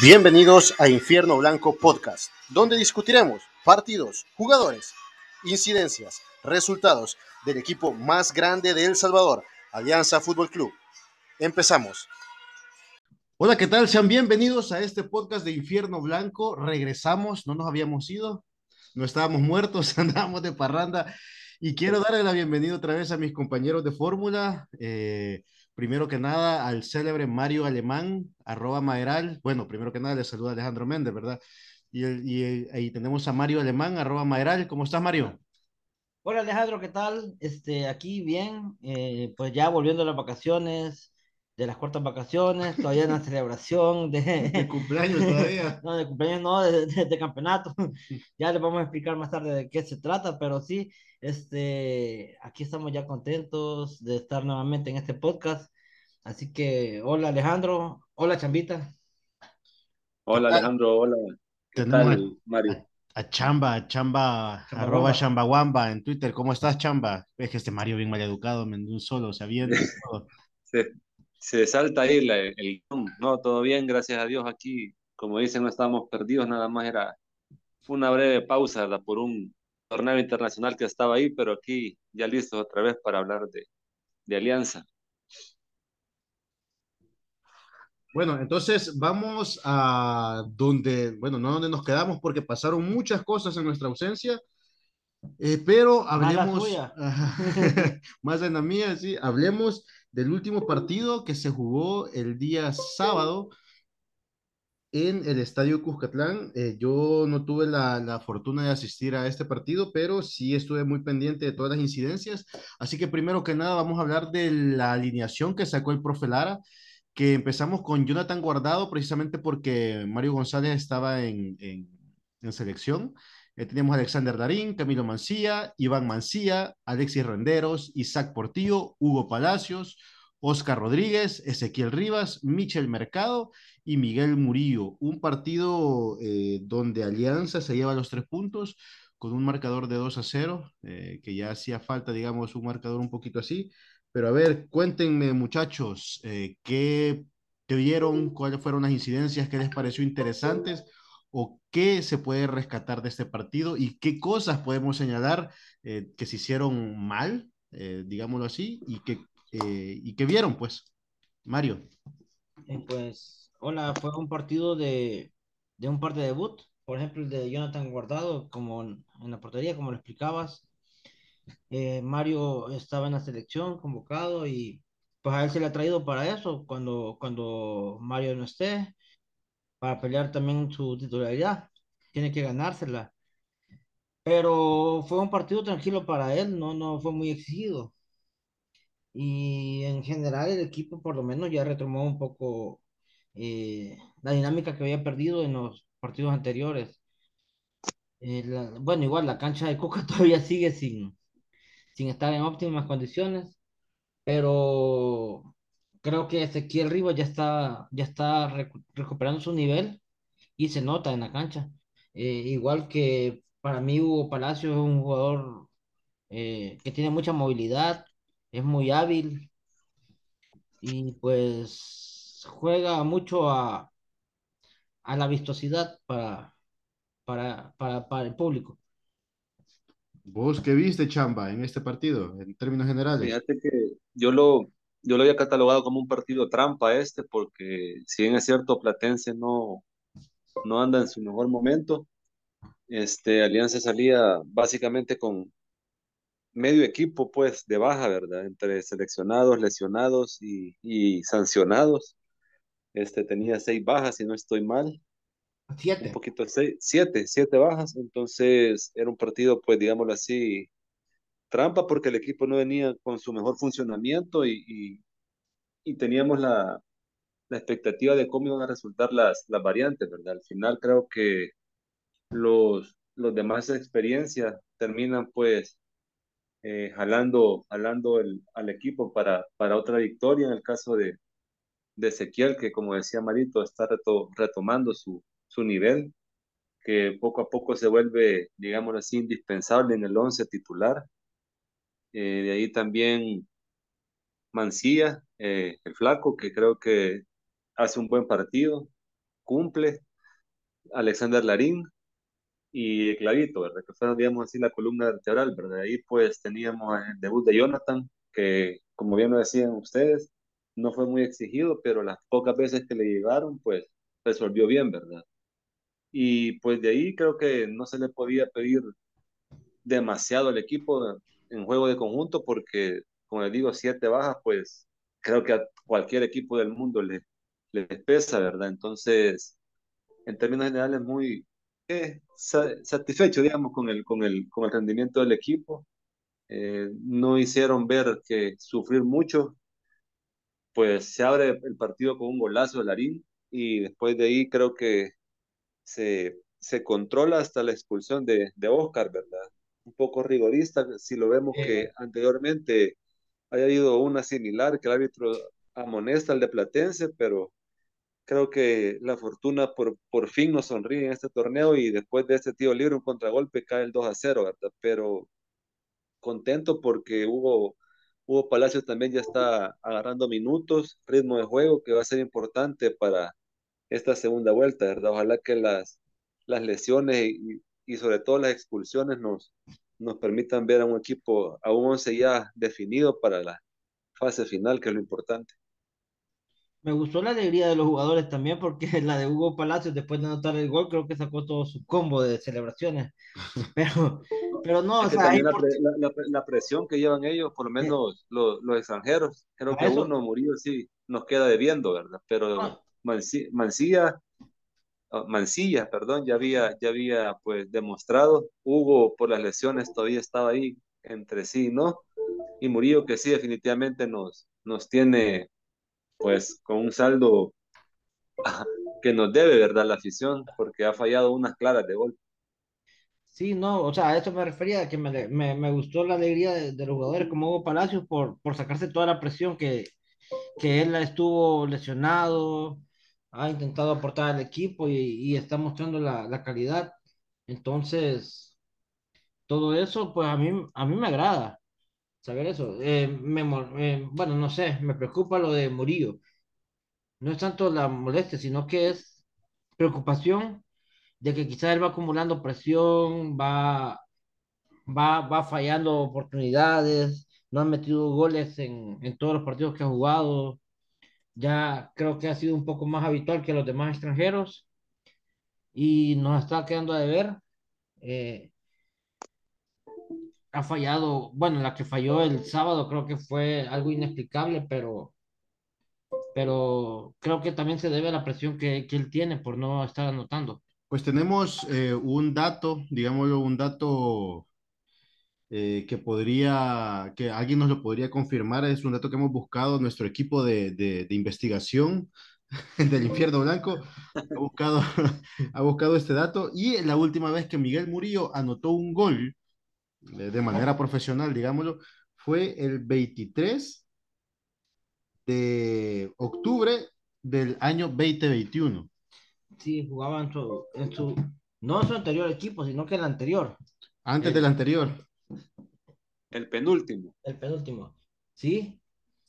Bienvenidos a Infierno Blanco Podcast, donde discutiremos partidos, jugadores, incidencias, resultados del equipo más grande de El Salvador, Alianza Fútbol Club. Empezamos. Hola, ¿qué tal? Sean bienvenidos a este podcast de Infierno Blanco. Regresamos, no nos habíamos ido, no estábamos muertos, andábamos de parranda. Y quiero darle la bienvenida otra vez a mis compañeros de fórmula. Eh, Primero que nada, al célebre Mario Alemán, arroba Maeral. Bueno, primero que nada, le saluda Alejandro Méndez, ¿verdad? Y, ahí tenemos a Mario Alemán, arroba Maeral. ¿Cómo estás, Mario? Hola, Alejandro, ¿qué tal? Este, aquí bien, eh, pues ya volviendo a las vacaciones, de las cuartas vacaciones, todavía en la celebración de... de cumpleaños todavía. no, de cumpleaños no, de, de, campeonato. ya les vamos a explicar más tarde de qué se trata, pero sí, este, aquí estamos ya contentos de estar nuevamente en este podcast. Así que, hola Alejandro, hola Chambita. Hola Alejandro, hola. ¿Qué tal, Mario? A, Chamba, Chamba, arroba Chambawamba en Twitter. ¿Cómo estás, Chamba? Es que este Mario bien mal educado, de un solo, se avienta se, se, salta ahí el, el, No, todo bien, gracias a Dios aquí. Como dicen, no estábamos perdidos, nada más era una breve pausa por un torneo internacional que estaba ahí, pero aquí ya listos otra vez para hablar de, de Alianza. Bueno, entonces vamos a donde, bueno, no donde nos quedamos porque pasaron muchas cosas en nuestra ausencia, eh, pero hablemos, más en la mía, sí, hablemos del último partido que se jugó el día sábado en el Estadio Cuscatlán. Eh, yo no tuve la, la, fortuna de asistir a este partido, pero sí estuve muy pendiente de todas las incidencias. Así que primero que nada vamos a hablar de la alineación que sacó el profe Lara, que empezamos con Jonathan Guardado, precisamente porque Mario González estaba en, en, en selección. Eh, teníamos a Alexander Darín, Camilo Mancía, Iván Mancía, Alexis Renderos, Isaac Portillo, Hugo Palacios, Oscar Rodríguez, Ezequiel Rivas, Michel Mercado y Miguel Murillo. Un partido eh, donde Alianza se lleva los tres puntos con un marcador de 2 a 0, eh, que ya hacía falta, digamos, un marcador un poquito así. Pero a ver, cuéntenme, muchachos, eh, ¿qué, ¿qué vieron? ¿Cuáles fueron las incidencias? ¿Qué les pareció interesantes? ¿O qué se puede rescatar de este partido? ¿Y qué cosas podemos señalar que se hicieron mal, digámoslo así, y que eh, ¿Y qué vieron, pues? Mario. Eh, pues, hola, fue un partido de, de un par de debut, por ejemplo, el de Jonathan Guardado, como en, la portería, como lo explicabas. Eh, Mario estaba en la selección convocado y pues a él se le ha traído para eso, cuando, cuando Mario no esté, para pelear también su titularidad. Tiene que ganársela. Pero fue un partido tranquilo para él, no, no fue muy exigido. Y en general el equipo por lo menos ya retomó un poco eh, la dinámica que había perdido en los partidos anteriores. Eh, bueno, igual la cancha de Coca todavía sigue sin, sin estar en óptimas condiciones, pero creo que Ezequiel Rivas ya está, ya está recuperando su nivel y se nota en la cancha. Eh, igual que para mí Hugo Palacio es un jugador que tiene mucha movilidad, es muy hábil y pues juega mucho a, a la vistosidad para, para, para, para el público. ¿Vos qué viste, Chamba, en este partido, en términos generales? Fíjate que yo lo, yo lo había catalogado como un partido trampa este, porque si bien es cierto, Platense no, no anda en su mejor momento, este, Alianza salía básicamente con, medio equipo pues de baja, ¿verdad? Entre seleccionados, lesionados y, y sancionados. Este tenía seis bajas, si no estoy mal. Siete. Un poquito seis, siete, siete bajas. Entonces era un partido, pues digámoslo así, trampa porque el equipo no venía con su mejor funcionamiento y, y, y teníamos la, la, expectativa de cómo iban a resultar las, las variantes, ¿verdad? Al final creo que los, los demás experiencias terminan pues eh, jalando, jalando el, al equipo para, para otra victoria en el caso de, de Ezequiel, que como decía Marito, está retomando su, su nivel, que poco a poco se vuelve, digamos así, indispensable en el once titular. Eh, de ahí también Mancilla, eh, el flaco, que creo que hace un buen partido. Cumple, Alexander Larín y Clavito, ¿verdad? Que fueron, digamos así, la columna vertebral, ¿verdad? Ahí pues teníamos el debut de Jonathan, que como bien lo decían ustedes, no fue muy exigido, pero las pocas veces que le llegaron, pues resolvió bien, ¿verdad? Y pues de ahí creo que no se le podía pedir demasiado al equipo en juego de conjunto, porque, como les digo, siete bajas, pues creo que a cualquier equipo del mundo le, le pesa, ¿verdad? Entonces, en términos generales, muy eh, satisfecho, digamos, con el, con, el, con el rendimiento del equipo. Eh, no hicieron ver que sufrir mucho, pues se abre el partido con un golazo de Larín y después de ahí creo que se, se controla hasta la expulsión de, de Oscar, ¿verdad? Un poco rigorista, si lo vemos que anteriormente haya habido una similar, que el árbitro amonesta al de Platense, pero creo que la fortuna por, por fin nos sonríe en este torneo y después de este tío libre, un contragolpe cae el 2 a 0, ¿verdad? Pero contento porque Hugo, Hugo Palacios también ya está agarrando minutos, ritmo de juego que va a ser importante para esta segunda vuelta, ¿verdad? Ojalá que las, las lesiones y, y sobre todo las expulsiones nos, nos permitan ver a un equipo, a un once ya definido para la fase final, que es lo importante. Me gustó la alegría de los jugadores también, porque la de Hugo Palacios, después de anotar el gol, creo que sacó todo su combo de celebraciones. Pero, pero no, o sea, la, presión que llevan ellos, por lo menos los, los extranjeros, creo que uno murió, sí, nos queda debiendo, ¿verdad? Pero Mancilla, oh, Mancilla, perdón, ya había, ya había pues demostrado, Hugo por las lesiones todavía estaba ahí entre sí, ¿no? Y Murillo que sí, definitivamente nos, nos tiene pues con un saldo que nos debe, ¿verdad? La afición, porque ha fallado unas claras de gol. Sí, no, o sea, a eso me refería, que me, me, me gustó la alegría de, los jugadores como Hugo Palacios por, por sacarse toda la presión que, que él estuvo lesionado, ha intentado aportar al equipo y, y está mostrando la, la, calidad. Entonces, todo eso, pues a mí, a mí me agrada saber eso. Eh, me, eh, bueno, no sé, me preocupa lo de Murillo. No es tanto la molestia, sino que es preocupación de que quizás él va acumulando presión, va, va, va fallando oportunidades, no ha metido goles en, en todos los partidos que ha jugado. Ya creo que ha sido un poco más habitual que los demás extranjeros y nos está quedando a deber. Eh, ha fallado, bueno, la que falló el sábado creo que fue algo inexplicable, pero, pero creo que también se debe a la presión que, que él tiene por no estar anotando. Pues tenemos eh, un dato, digámoslo, un dato eh, que podría, que alguien nos lo podría confirmar, es un dato que hemos buscado, nuestro equipo de, de, de investigación del infierno blanco ha buscado, ha buscado este dato y la última vez que Miguel Murillo anotó un gol de manera profesional, digámoslo, fue el 23 de octubre del año 2021. Sí, jugaba en su, no en su anterior equipo, sino que el anterior. Antes del anterior. El penúltimo. El penúltimo. Sí,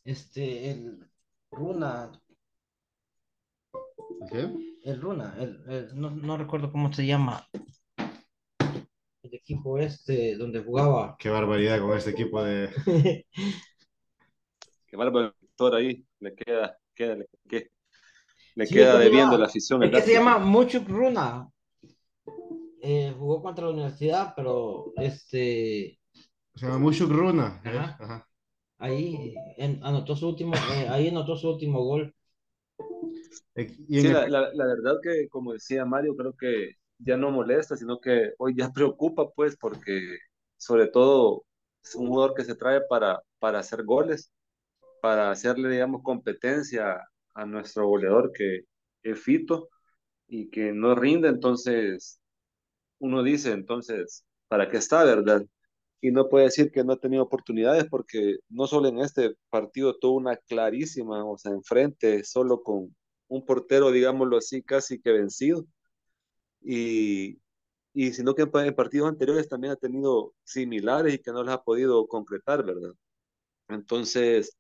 este, el Runa. El Runa, no, no recuerdo cómo se llama el equipo este donde jugaba. Qué barbaridad con este equipo de. Qué bárbaro ahí. Le queda, queda le, le queda debiendo la afición. Es que se llama Muchuk Runa. Eh, jugó contra la universidad, pero este. Se llama Muchuk Runa. Ajá. Ahí anotó su último, eh, ahí anotó su último gol. Sí, la, la, la, verdad que, como decía Mario, creo que ya no molesta, sino que hoy ya preocupa, pues, porque sobre todo es un jugador que se trae para, para hacer goles, para hacerle, digamos, competencia a nuestro goleador que es Fito y que no rinde, entonces uno dice, entonces, ¿para qué está, verdad? Y no puede decir que no ha tenido oportunidades porque no solo en este partido tuvo una clarísima, o sea, enfrente, solo con un portero, digámoslo así, casi que vencido y, y sino que en, partidos anteriores también ha tenido similares y que no las ha podido concretar, ¿verdad? Entonces,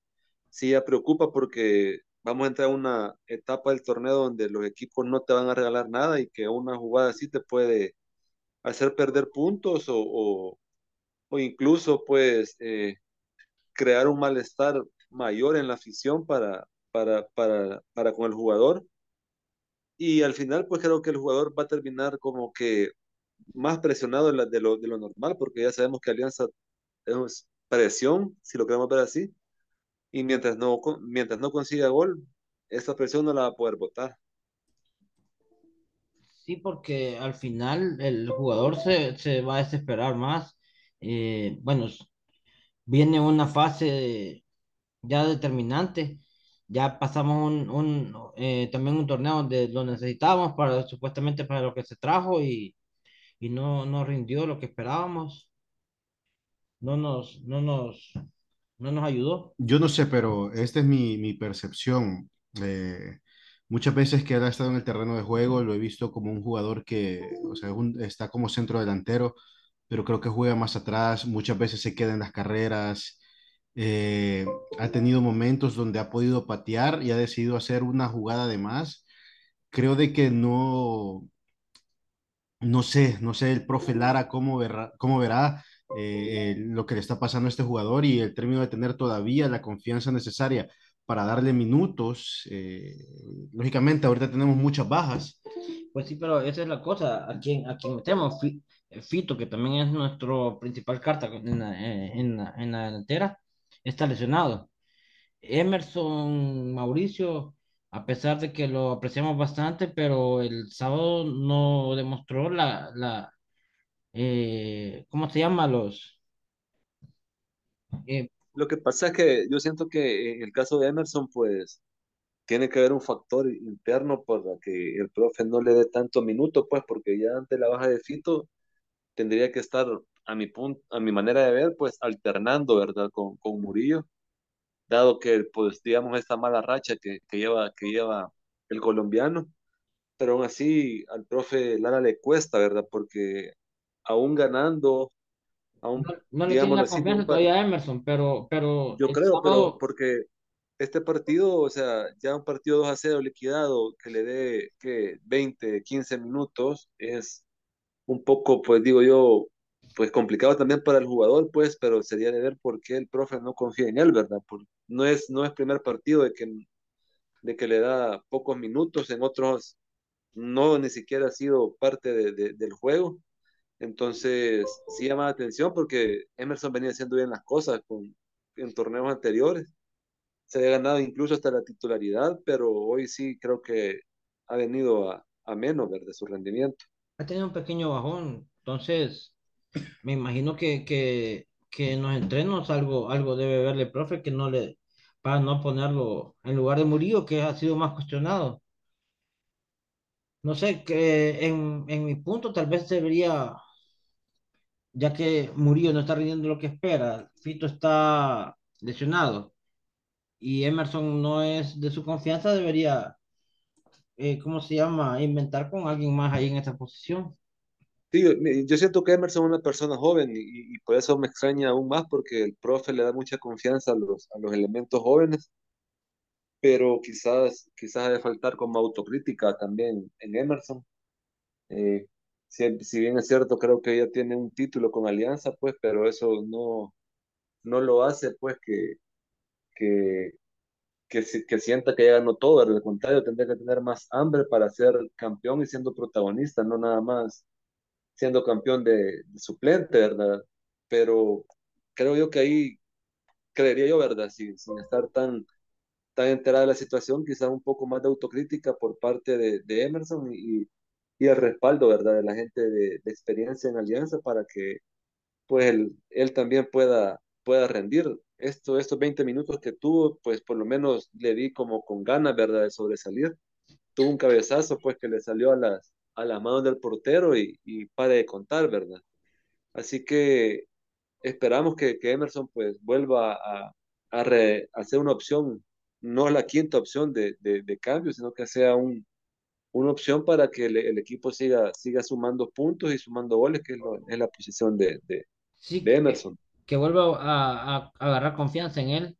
sí ya preocupa porque vamos a entrar a una etapa del torneo donde los equipos no te van a regalar nada y que una jugada así te puede hacer perder puntos o, incluso pues eh, crear un malestar mayor en la afición para, para, para, para con el jugador. Y al final pues creo que el jugador va a terminar como que más presionado de lo, de lo normal porque ya sabemos que Alianza es presión, si lo queremos ver así, y mientras no, mientras no consiga gol, esa presión no la va a poder votar. Sí, porque al final el jugador se, se va a desesperar más. Eh, bueno, viene una fase ya determinante. Ya pasamos un, un eh, también un torneo donde lo necesitábamos para supuestamente para lo que se trajo y, y no, no rindió lo que esperábamos. No nos, no nos, no nos ayudó. Yo no sé, pero esta es mi, mi percepción. Eh, muchas veces que ha estado en el terreno de juego, lo he visto como un jugador que, o sea, está como centro delantero, pero creo que juega más atrás, muchas veces se queda en las carreras. Eh, ha tenido momentos donde ha podido patear y ha decidido hacer una jugada de más. Creo de que no, no sé, no sé el profe Lara cómo verá, cómo verá eh, lo que le está pasando a este jugador y el término de tener todavía la confianza necesaria para darle minutos. Eh, lógicamente, ahorita tenemos muchas bajas. Pues sí, pero esa es la cosa. A quien, a quien metemos, Fito, que también es nuestro principal carta en la, en la, en la delantera, está lesionado. Emerson, Mauricio, a pesar de que lo apreciamos bastante, pero el sábado no demostró la, la, eh, ¿cómo se llama? Los... Eh, Lo que pasa es que yo siento que en el caso de Emerson, pues tiene que haber un factor interno para que el profe no le dé tanto minuto, pues porque ya ante la baja de Fito tendría que estar, a mi, punto, a mi manera de ver, pues alternando, ¿verdad? Con, con Murillo, dado que, pues, digamos, esta mala racha que, que, lleva, que lleva el colombiano, pero aún así al profe Lara le cuesta, ¿verdad? Porque aún ganando, aún, no, le tiene la confianza todavía a Emerson, pero, pero yo creo, pero porque este partido, o sea, ya un partido 2 a 0 liquidado que le dé que 20, 15 minutos es un poco, pues digo yo, pues complicado también para el jugador, pues, pero sería de ver por qué el profe no confía en él, ¿verdad? no es no es primer partido de que de que le da pocos minutos, en otros no ni siquiera ha sido parte de, del juego entonces, sí llama la atención porque Emerson venía haciendo bien las cosas con, en torneos anteriores. Se había ganado incluso hasta la titularidad, pero hoy sí creo que ha venido a, a menos de su rendimiento. Ha tenido un pequeño bajón, entonces me imagino que, que, que en los entrenos algo, algo debe verle, profe, que no le, para no ponerlo en lugar de Murillo, que ha sido más cuestionado. No sé, que en, en mi punto tal vez debería ya que Murillo no está rindiendo lo que espera, Fito está lesionado y Emerson no es de su confianza, debería, eh, ¿cómo se llama?, inventar con alguien más ahí en esta posición. Sí, yo siento que Emerson es una persona joven y, por eso me extraña aún más porque el profe le da mucha confianza a los, a los elementos jóvenes, pero quizás, quizás ha de faltar como autocrítica también en Emerson. Eh, si, bien es cierto, creo que ella tiene un título con Alianza, pues, pero eso no, no lo hace, pues, que, que, que, que sienta que ya ganó todo, al contrario, tendría que tener más hambre para ser campeón y siendo protagonista, no nada más siendo campeón de, suplente, ¿verdad? Pero creo yo que ahí, creería yo, ¿verdad? Sin, sin estar tan, tan enterada de la situación, quizás un poco más de autocrítica por parte de, de Emerson y, y el respaldo, ¿verdad?, de la gente de, experiencia en Alianza para que, pues, él, él, también pueda, pueda rendir. Esto, estos 20 minutos que tuvo, pues, por lo menos le di como con ganas, ¿verdad?, de sobresalir. Tuvo un cabezazo, pues, que le salió a las, a las manos del portero y, y pare de contar, ¿verdad? Así que esperamos que, que Emerson, pues, vuelva a, a, ser una opción, no la quinta opción de, de, de cambio, sino que sea un, una opción para que el, equipo siga, siga sumando puntos y sumando goles, que es, la posición de, de, Emerson. Que, vuelva a, agarrar confianza en él.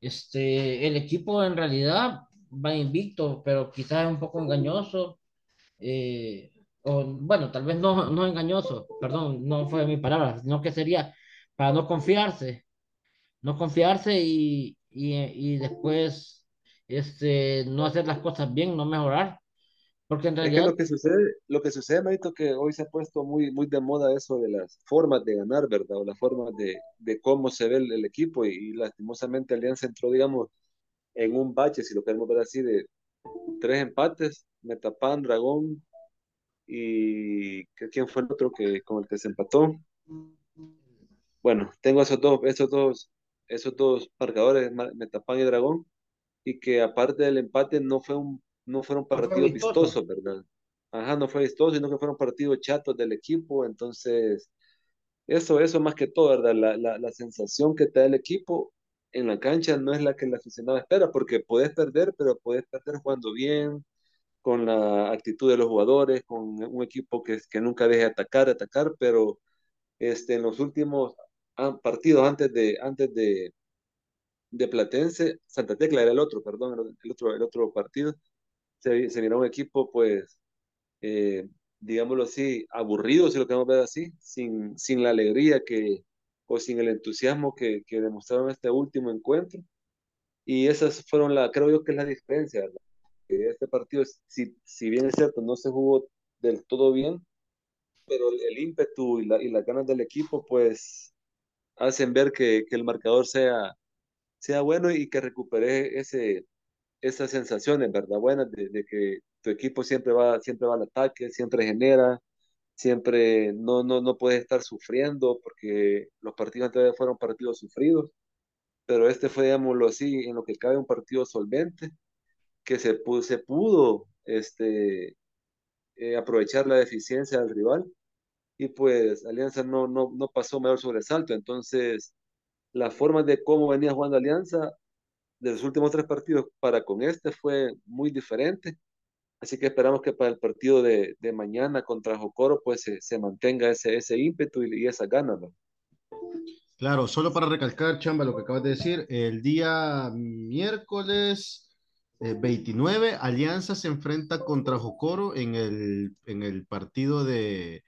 Este, el equipo en realidad va invicto, pero quizás es un poco engañoso. Eh, o, bueno, tal vez no, no engañoso, perdón, no fue mi palabra, sino que sería para no confiarse, no confiarse y, y, y después este, no hacer las cosas bien, no mejorar. Porque en Es que realidad, lo que sucede, lo que sucede, Marito, que hoy se ha puesto muy, muy de moda eso de las formas de ganar, ¿verdad? O las formas de, de cómo se ve el, el equipo y, y lastimosamente Alianza entró, digamos, en un bache, si lo queremos ver así, de tres empates, Metapan, Dragón y ¿qué- ¿quién fue el otro que con el que se empató? Bueno, tengo esos dos, esos dos, esos dos marcadores, Ma- Metapan y Dragón, y que aparte del empate no fue un, no fueron partidos vistoso. vistosos, ¿verdad? Ajá, no fue vistoso, sino que fueron partidos chatos del equipo, entonces eso, eso más que todo, ¿verdad? La, la, la sensación que te da el equipo en la cancha no es la que el aficionado espera, porque puedes perder, pero puedes perder jugando bien, con la actitud de los jugadores, con un equipo que, que nunca deje de atacar, atacar, pero este, en los últimos ah, partidos antes de, antes de, de Platense, Santa Tecla era el otro, perdón, el otro, el otro partido, se, se miró un equipo, pues, eh, digámoslo así, aburrido, si lo queremos ver así, sin, sin la alegría que, o sin el entusiasmo que, que demostraron este último encuentro. Y esas fueron la, creo yo que es la diferencia, ¿verdad? Este partido, si, si bien es cierto, no se jugó del todo bien, pero el, el ímpetu y, la, y las ganas del equipo, pues, hacen ver que, que el marcador sea, sea bueno y que recupere ese, esas sensaciones, ¿verdad? Buenas de, que tu equipo siempre va, siempre va al ataque, siempre genera, siempre no, no, no puedes estar sufriendo porque los partidos anteriores fueron partidos sufridos, pero este fue, digámoslo así, en lo que cabe un partido solvente, que se pudo, se pudo este, eh, aprovechar la deficiencia del rival y pues Alianza no, no, no pasó mayor sobresalto, entonces la forma de cómo venía jugando Alianza de los últimos tres partidos para con este fue muy diferente. Así que esperamos que para el partido de, de mañana contra Jocoro pues se, se mantenga ese, ese ímpetu y, y esa ganas, ¿no? Claro, solo para recalcar, Chamba, lo que acabas de decir, el día miércoles eh, 29, Alianza se enfrenta contra Jocoro en el, en el partido de,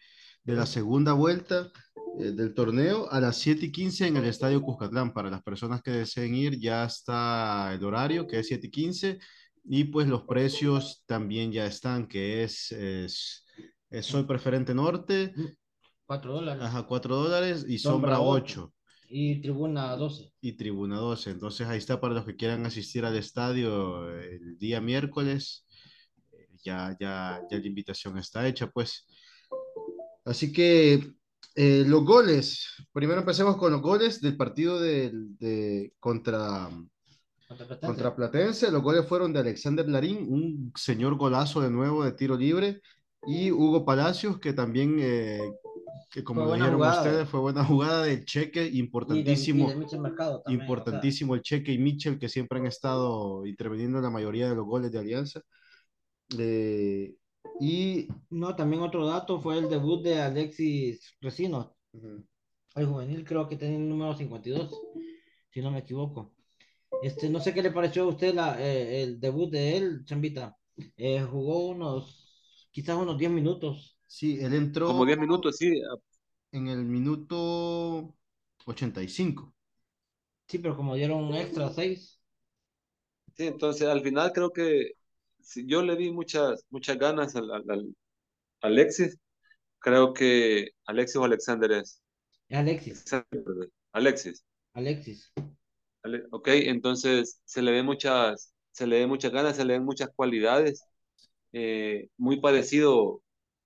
de la segunda vuelta eh, del torneo a las 7 y 15 en el Estadio Cuscatlán. Para las personas que deseen ir, ya está el horario, que es 7 y 15, y pues los precios también ya están, que es, es, es Soy Preferente Norte. 4 dólares. Ajá, 4 dólares y Sombra Sombra ocho. 8 Y tribuna 12. y Tribuna 12. Entonces ahí está para los que quieran asistir al estadio el día miércoles. Eh, Ya, ya, ya la invitación está hecha, pues. Así que eh, los goles. Primero empecemos con los goles del partido de, de- contra, Contra Platense. contra Platense. Los goles fueron de Alexander Larín, un señor golazo de nuevo de tiro libre, y Hugo Palacios, que también, eh, que como dijeron jugada. ustedes, fue buena jugada de cheque, Y de, importantísimo. y de Michel Mercado también. Importantísimo el Cheque y Mitchell, que siempre han estado interviniendo en la mayoría de los goles de Alianza. Eh, y. No, también otro dato fue el debut de Alexis Resino. El juvenil creo que tenía el número 52, si no me equivoco. Este, no sé qué le pareció a usted la, eh, el debut de él, Chambita. Eh, jugó unos, quizás unos 10 minutos. sí, él entró Como 10 minutos, sí. en el minuto 85. Sí, pero como dieron un extra 6. Sí, entonces al final creo que yo le vi muchas, muchas ganas al, al- al Alexis. Creo que Alexis o Alexander es. Alexis, Alexander, Alexis. Alexis. Ale- Ok, entonces se le ve muchas, se le ve muchas ganas, se le ven muchas cualidades, eh, muy parecido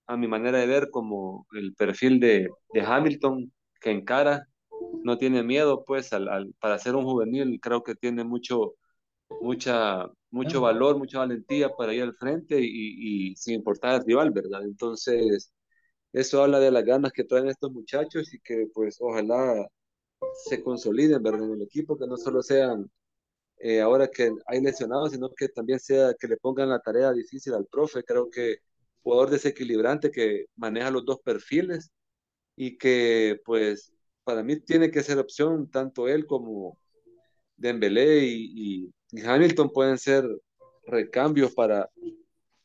a mi manera de ver como el perfil de, de Hamilton, que encara, no tiene miedo, pues, al, al- para ser un juvenil, creo que tiene mucho, mucha, mucho valor, mucha valentía para ir al frente y, y sin importar el rival, ¿verdad? Entonces, eso habla de las ganas que traen estos muchachos y que, pues, ojalá se consoliden, ¿verdad? En el equipo, que no solo sean eh, ahora que hay lesionados, sino que también sea que le pongan la tarea difícil al profe. Creo que jugador desequilibrante que maneja los dos perfiles y que pues para mí tiene que ser opción tanto él como Dembélé y, y, Hamilton pueden ser recambios para,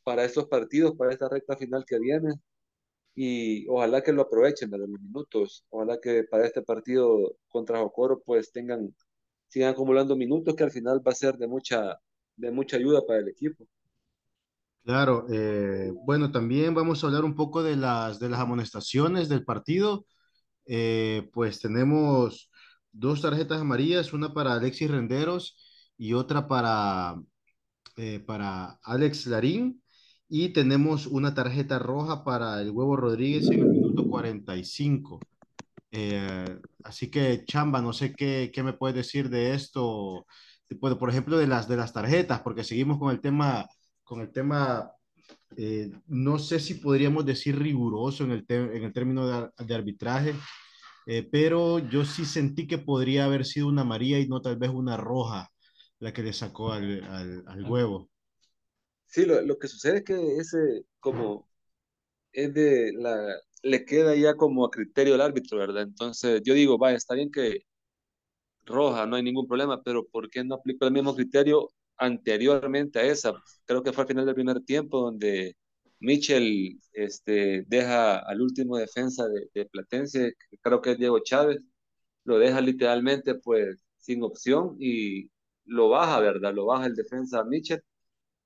para estos partidos, para esta recta final que viene. Y ojalá que lo aprovechen de los minutos. Ojalá que para este partido contra Jocoro pues tengan, sigan acumulando minutos que al final va a ser de mucha, de mucha ayuda para el equipo. Claro, eh, bueno, también vamos a hablar un poco de las, de las amonestaciones del partido. Eh, pues tenemos dos tarjetas amarillas, una para Alexis Renderos y otra para, eh, para Alex Larín. Y tenemos una tarjeta roja para el Huevo Rodríguez en el minuto 45. así que, Chamba, no sé qué, qué me puedes decir de esto, por ejemplo, de las, de las tarjetas, porque seguimos con el tema con el tema, eh, no sé si podríamos decir riguroso en el, en el término de, arbitraje, eh, pero yo sí sentí que podría haber sido una María y no tal vez una roja la que le sacó al, al, huevo. Sí, lo, lo, que sucede es que ese como es de la le queda ya como a criterio del árbitro, ¿verdad? Entonces yo digo, vaya, está bien que roja, no hay ningún problema, pero ¿por qué no aplico el mismo criterio anteriormente a esa. Creo que fue al final del primer tiempo donde Mitchell este, deja al último defensa de, de Platense, creo que es Diego Chávez, lo deja literalmente pues sin opción y lo baja, ¿verdad? Lo baja el defensa Mitchell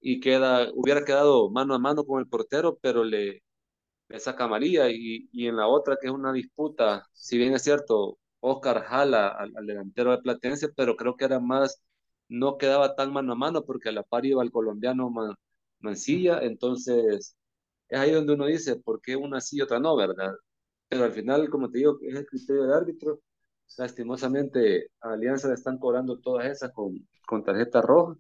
y queda, hubiera quedado mano a mano con el portero, pero le, le saca María y, y en la otra que es una disputa, si bien es cierto, Oscar jala al, delantero de Platense, pero creo que era más no quedaba tan mano a mano porque a la par iba el colombiano Mancilla, entonces es ahí donde uno dice, ¿por qué una sí y otra no, verdad? Pero al final, como te digo, es el criterio del árbitro. Lastimosamente, a Alianza le están cobrando todas esas con, con tarjeta roja.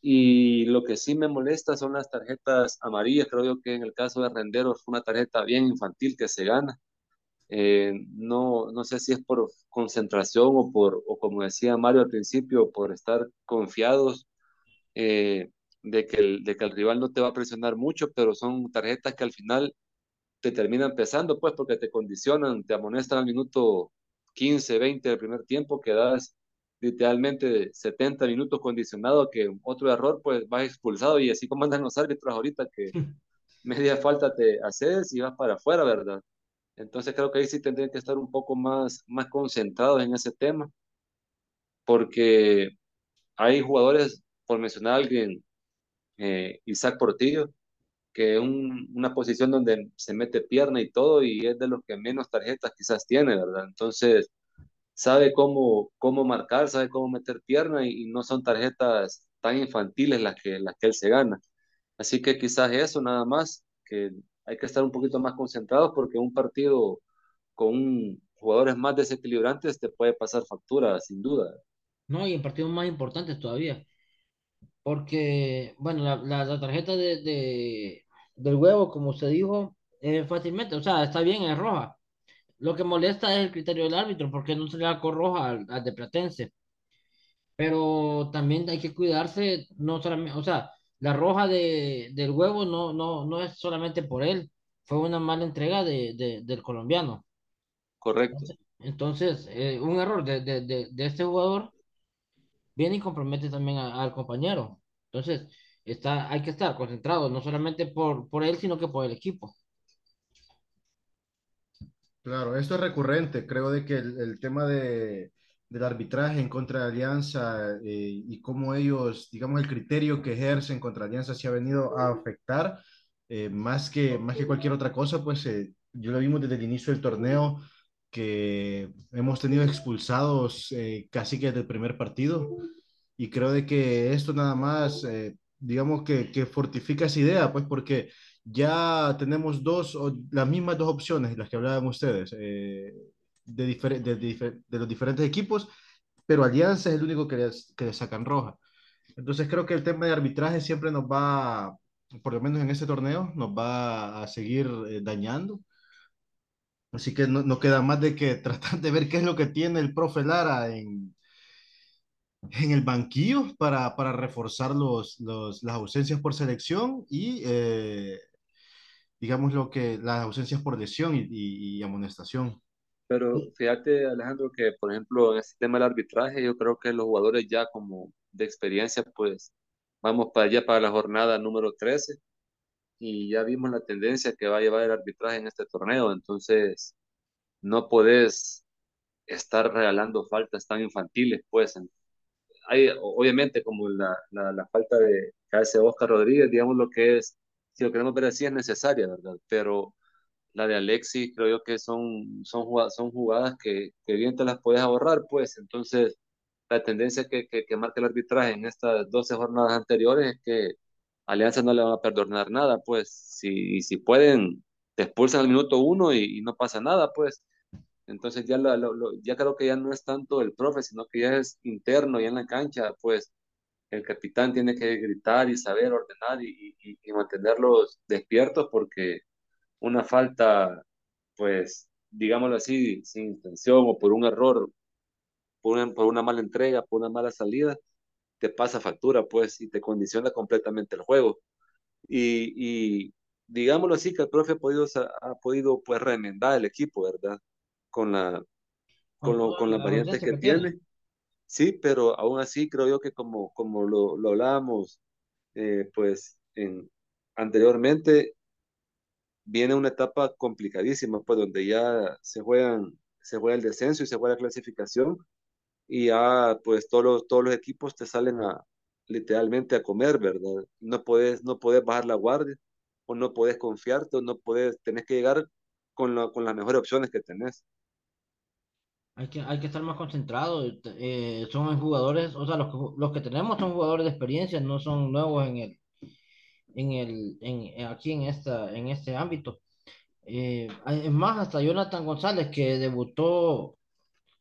Y lo que sí me molesta son las tarjetas amarillas. Creo yo que en el caso de Renderos fue una tarjeta bien infantil que se gana. Eh, no, no sé si es por concentración o por, o como decía Mario al principio, por estar confiados eh, de, que el, de que el rival no te va a presionar mucho, pero son tarjetas que al final te terminan pesando, pues, porque te condicionan, te amonestan al minuto 15, 20 del primer tiempo, que das literalmente 70 minutos condicionado, que otro error, pues vas expulsado, y así como andan los árbitros ahorita, que media falta te haces y vas para afuera, ¿verdad? Entonces creo que ahí sí tendrían que estar un poco más, más concentrados en ese tema, porque hay jugadores, por mencionar a alguien, eh, Isaac Portillo, que es una posición donde se mete pierna y todo, y es de los que menos tarjetas quizás tiene, ¿verdad? Entonces, sabe cómo, cómo marcar, sabe cómo meter pierna, y, y no son tarjetas tan infantiles las que, las que él se gana. Así que quizás eso nada más, que hay que estar un poquito más concentrados porque un partido con jugadores más desequilibrantes te puede pasar factura, sin duda. No, y en partidos más importantes todavía. Porque, bueno, la, la, tarjeta de, de, del huevo, como usted dijo, es fácilmente, o sea, está bien, es roja. Lo que molesta es el criterio del árbitro, porque no se le da roja al, al de Platense. Pero también hay que cuidarse, no solamente, o sea, la roja de, del huevo no, no, no es solamente por él, fue una mala entrega de, del colombiano. Correcto. Entonces, eh, un error de, de, este jugador viene y compromete también al compañero. Entonces, está, hay que estar concentrado, no solamente por, por él, sino que por el equipo. Claro, esto es recurrente. Creo de que el tema de, del arbitraje en contra de Alianza eh, y cómo ellos, digamos, el criterio que ejercen contra Alianza se ha venido a afectar eh, más, que, más que cualquier otra cosa, pues eh, yo lo vimos desde el inicio del torneo que hemos tenido expulsados casi que desde el primer partido y creo de que esto nada más, digamos que, que fortifica esa idea, pues porque ya tenemos dos, o las mismas dos opciones, las que hablaban ustedes de, de, de, los diferentes equipos, pero Alianza es el único que les, que sacan roja. Entonces creo que el tema de arbitraje siempre nos va, por lo menos en este torneo, nos va a seguir eh, dañando. Así que no, no, queda más de que tratar de ver qué es lo que tiene el profe Lara en, en el banquillo para, para reforzar los, los, las ausencias por selección y, eh, digamos, lo que, las ausencias por lesión y, y, y amonestación. Pero fíjate, Alejandro, que por ejemplo en este tema del arbitraje, yo creo que los jugadores ya como de experiencia, pues vamos para allá para la jornada número 13 y ya vimos la tendencia que va a llevar el arbitraje en este torneo, entonces no podés estar regalando faltas tan infantiles, pues hay obviamente como la, la, falta de que hace Oscar Rodríguez, digamos lo que es, si lo queremos ver así es necesaria, ¿verdad? Pero la de Alexis creo yo que son, son, jugadas, son jugadas que, que bien te las puedes ahorrar, pues. Entonces la tendencia que, que, marca el arbitraje en estas 12 jornadas anteriores es que Alianza no le va a perdonar nada, pues. Si, si pueden, te expulsan al minuto uno y no pasa nada, pues entonces ya, lo, lo, ya creo que ya no es tanto el profe, sino que ya es interno, ya en la cancha, pues el capitán tiene que gritar y saber ordenar y, y, y mantenerlos despiertos porque una falta, pues, digámoslo así, sin intención o por un error, por una, por una mala entrega, por una mala salida, te pasa factura, pues, y te condiciona completamente el juego. Y, y digámoslo así, que el profe ha podido, ha podido pues, remendar el equipo, ¿verdad? Con la, con, lo, con la variante que, que tiene. Sí, pero aún así creo yo que como, como lo, lo hablábamos, eh, pues, en, anteriormente, viene una etapa complicadísima, pues donde ya se juegan, se juega el descenso y se juega la clasificación y ya pues todos los, todos los equipos te salen a literalmente a comer, ¿verdad? No puedes, no puedes bajar la guardia o no puedes confiarte o no puedes, tenés que llegar con, la, con las mejores opciones que tenés. Hay que, hay que estar más concentrado. Eh, son jugadores, o sea, los que, los que tenemos son jugadores de experiencia, no son nuevos en el, en el, en, aquí en, esta, en este ámbito. Eh, es más, hasta Jonathan González, que debutó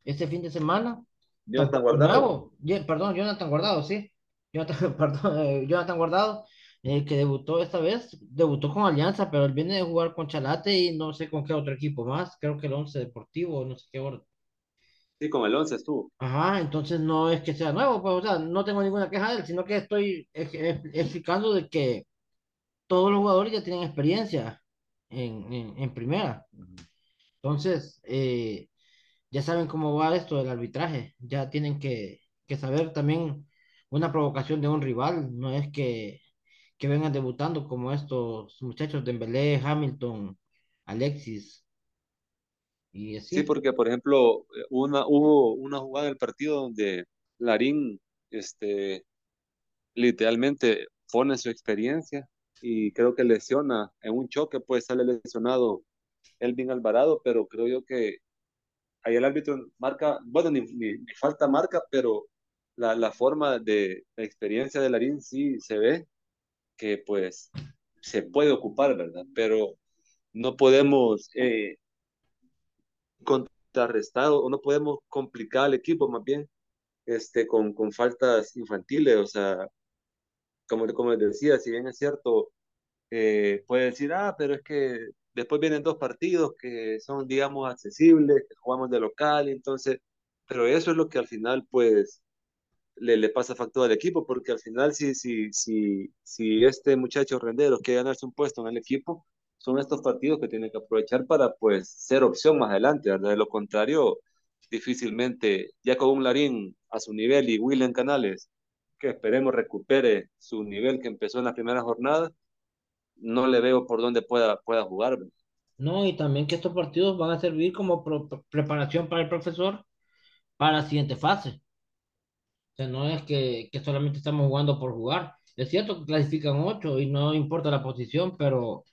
este fin de semana. Jonathan Guardado. Nuevo, perdón, Jonathan Guardado, sí. Jonathan, perdón, eh, Jonathan Guardado, eh, que debutó esta vez, debutó con Alianza, pero él viene de jugar con Chalate y no sé con qué otro equipo más, creo que el Once Deportivo, no sé qué orden. Sí, con el Once estuvo. Ajá, entonces no es que sea nuevo, pues, o sea, no tengo ninguna queja de él, sino que estoy explicando de que todos los jugadores ya tienen experiencia en, en, primera. Entonces, eh, ya saben cómo va esto del arbitraje, ya tienen que, que, saber también una provocación de un rival, no es que, que vengan debutando como estos muchachos de Dembélé, Hamilton, Alexis. Y. Sí, porque por ejemplo, una, hubo una jugada del partido donde Larín este, literalmente pone su experiencia y creo que lesiona en un choque, pues sale lesionado Elvin Alvarado, pero creo yo que ahí el árbitro marca, bueno, ni, ni, ni falta marca, pero la, la, forma de la experiencia de Larín sí se ve que pues se puede ocupar, ¿verdad? Pero no podemos eh, contrarrestar o no podemos complicar al equipo más bien este, con, con faltas infantiles, o sea, como, como les decía, si bien es cierto, eh, puede decir, ah, pero es que después vienen dos partidos que son, digamos, accesibles, que jugamos de local, entonces, pero eso es lo que al final, pues, le, le pasa factura al equipo, porque al final, si, si, si, si este muchacho Rendero quiere ganarse un puesto en el equipo, son estos partidos que tiene que aprovechar para, pues, ser opción más adelante, ¿verdad? De lo contrario, difícilmente, ya con un Larín a su nivel y William Canales que esperemos recupere su nivel que empezó en la primera jornada, no le veo por dónde pueda, pueda jugar. No, y también que estos partidos van a servir como preparación para el profesor para la siguiente fase. O sea, no es que, que solamente estamos jugando por jugar. Es cierto que clasifican ocho y no importa la posición, pero